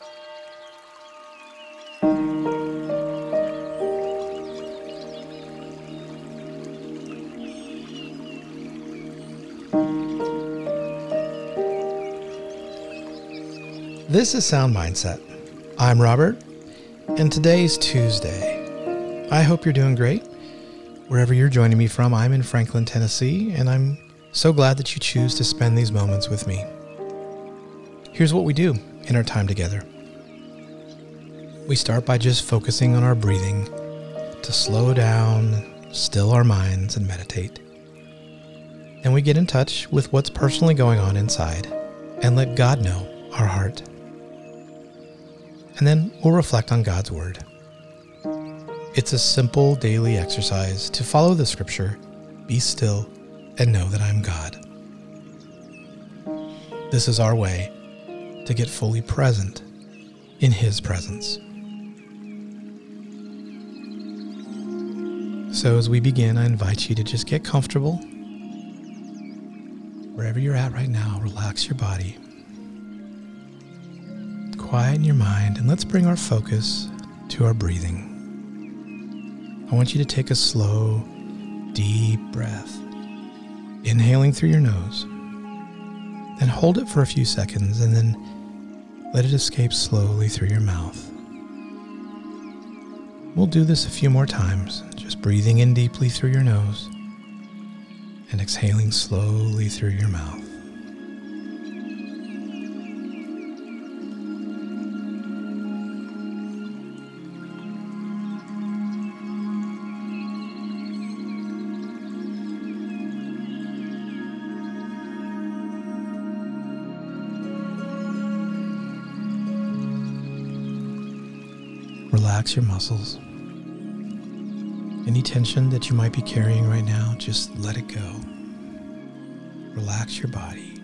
This is Sound Mindset. I'm Robert, and today's Tuesday. I hope you're doing great. Wherever you're joining me from, I'm in Franklin, Tennessee, and I'm so glad that you choose to spend these moments with me. Here's what we do in our time together we start by just focusing on our breathing to slow down, still our minds, and meditate. Then we get in touch with what's personally going on inside and let God know our heart and then we'll reflect on God's Word. It's a simple daily exercise to follow the scripture, be still, and know that I'm God. This is our way to get fully present in His presence. So, as we begin, I invite you to just get comfortable. Wherever you're at right now, relax your body quieten your mind and let's bring our focus to our breathing. I want you to take a slow, deep breath, inhaling through your nose. Then hold it for a few seconds and then let it escape slowly through your mouth. We'll do this a few more times, just breathing in deeply through your nose and exhaling slowly through your mouth. Relax your muscles. Any tension that you might be carrying right now, just let it go. Relax your body.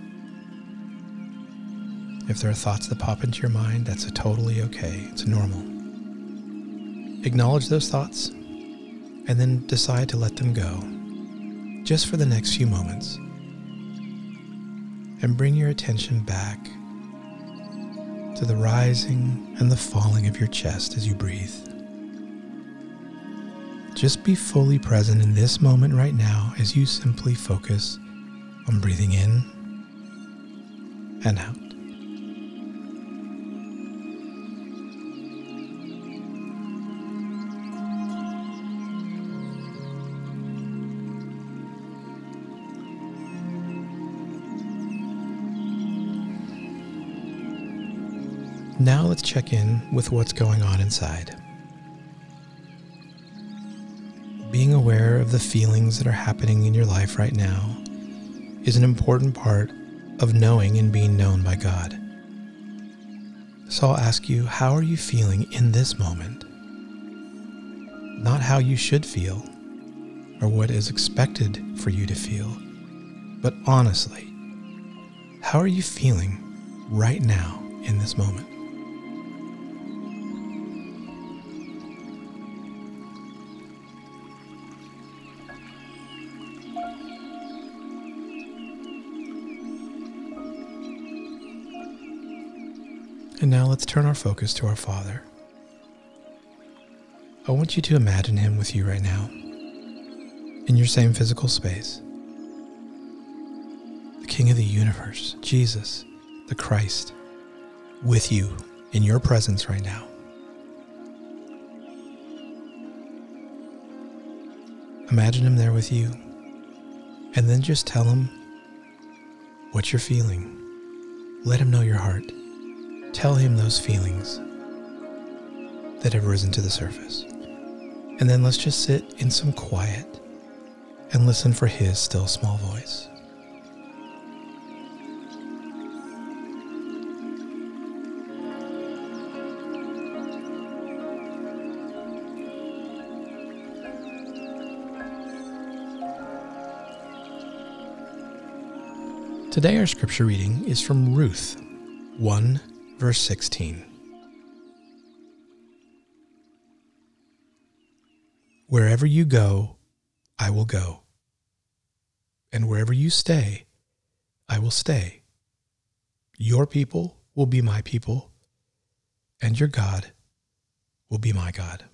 If there are thoughts that pop into your mind, that's totally okay. It's normal. Acknowledge those thoughts and then decide to let them go just for the next few moments. And bring your attention back to the rising and the falling of your chest as you breathe. Just be fully present in this moment right now as you simply focus on breathing in and out. Now let's check in with what's going on inside. Of the feelings that are happening in your life right now is an important part of knowing and being known by God. So I'll ask you, how are you feeling in this moment? Not how you should feel or what is expected for you to feel, but honestly, how are you feeling right now in this moment? And now let's turn our focus to our Father. I want you to imagine Him with you right now, in your same physical space. The King of the universe, Jesus, the Christ, with you in your presence right now. Imagine Him there with you, and then just tell Him what you're feeling. Let Him know your heart. Tell him those feelings that have risen to the surface. And then let's just sit in some quiet and listen for his still small voice. Today, our scripture reading is from Ruth 1 verse 16. Wherever you go, I will go. And wherever you stay, I will stay. Your people will be my people, and your God will be my God.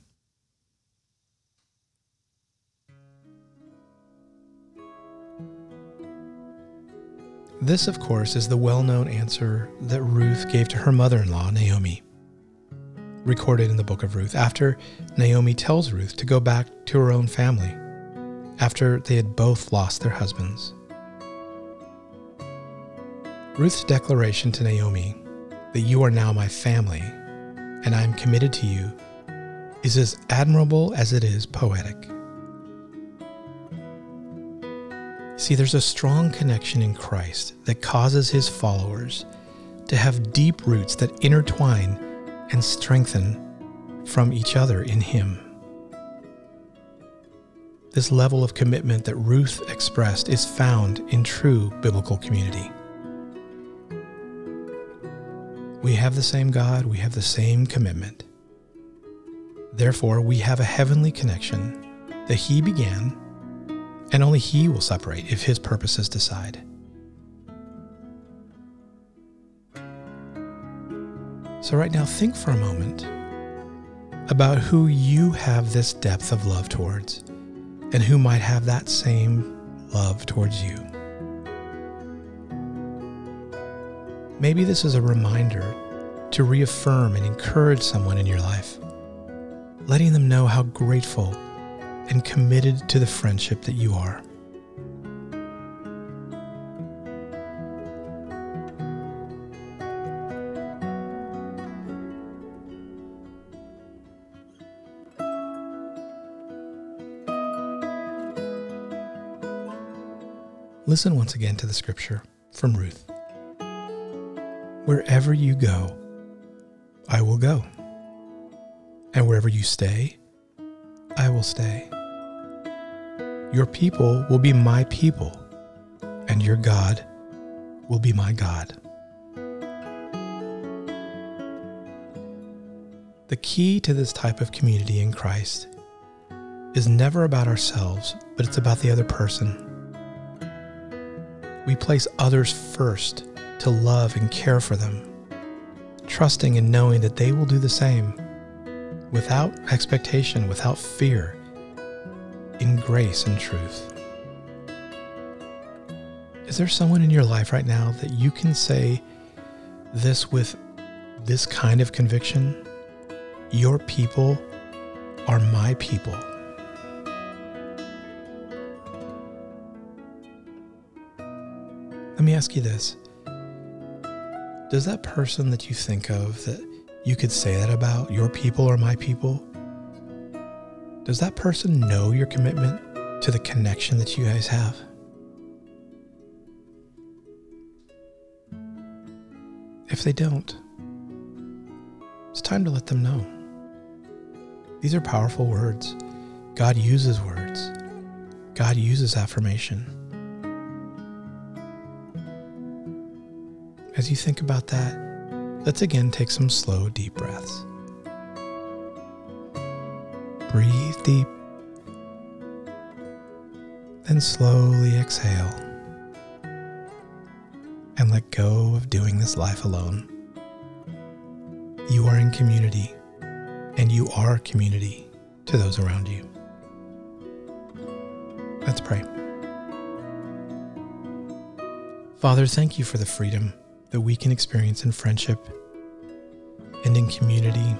This, of course, is the well known answer that Ruth gave to her mother in law, Naomi, recorded in the book of Ruth, after Naomi tells Ruth to go back to her own family after they had both lost their husbands. Ruth's declaration to Naomi that you are now my family and I am committed to you is as admirable as it is poetic. See, there's a strong connection in Christ that causes his followers to have deep roots that intertwine and strengthen from each other in him. This level of commitment that Ruth expressed is found in true biblical community. We have the same God, we have the same commitment. Therefore, we have a heavenly connection that He began and only He will separate if His purposes decide. So, right now, think for a moment about who you have this depth of love towards and who might have that same love towards you. Maybe this is a reminder to reaffirm and encourage someone in your life, letting them know how grateful and committed to the friendship that you are. Listen once again to the scripture from Ruth. Wherever you go, I will go. And wherever you stay, I will stay. Your people will be my people, and your God will be my God. The key to this type of community in Christ is never about ourselves, but it's about the other person. We place others first to love and care for them, trusting and knowing that they will do the same without expectation, without fear, in grace and truth. Is there someone in your life right now that you can say this with this kind of conviction? Your people are my people. Let me ask you this Does that person that you think of that you could say that about, your people or my people, does that person know your commitment to the connection that you guys have? If they don't, it's time to let them know. These are powerful words. God uses words, God uses affirmation. As you think about that, let's again take some slow, deep breaths. Breathe deep, then slowly exhale and let go of doing this life alone. You are in community, and you are community to those around you. Let's pray. Father, thank you for the freedom that we can experience in friendship and in community,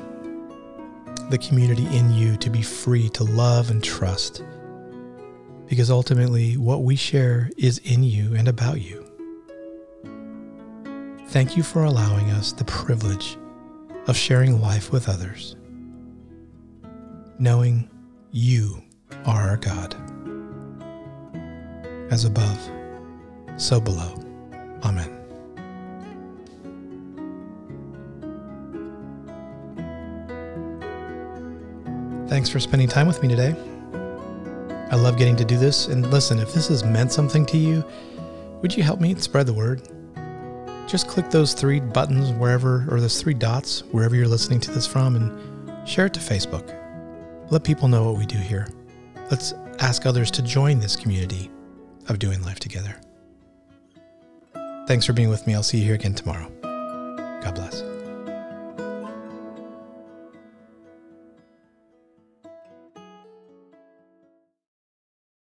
the community in you to be free to love and trust. Because ultimately, what we share is in you and about you. Thank you for allowing us the privilege of sharing life with others, knowing you are our God. As above, so below. Amen. Thanks for spending time with me today. I love getting to do this. And listen, if this has meant something to you, would you help me spread the word? Just click those three buttons wherever, or those three dots wherever you're listening to this from, and share it to Facebook. Let people know what we do here. Let's ask others to join this community of doing life together. Thanks for being with me. I'll see you here again tomorrow. God bless.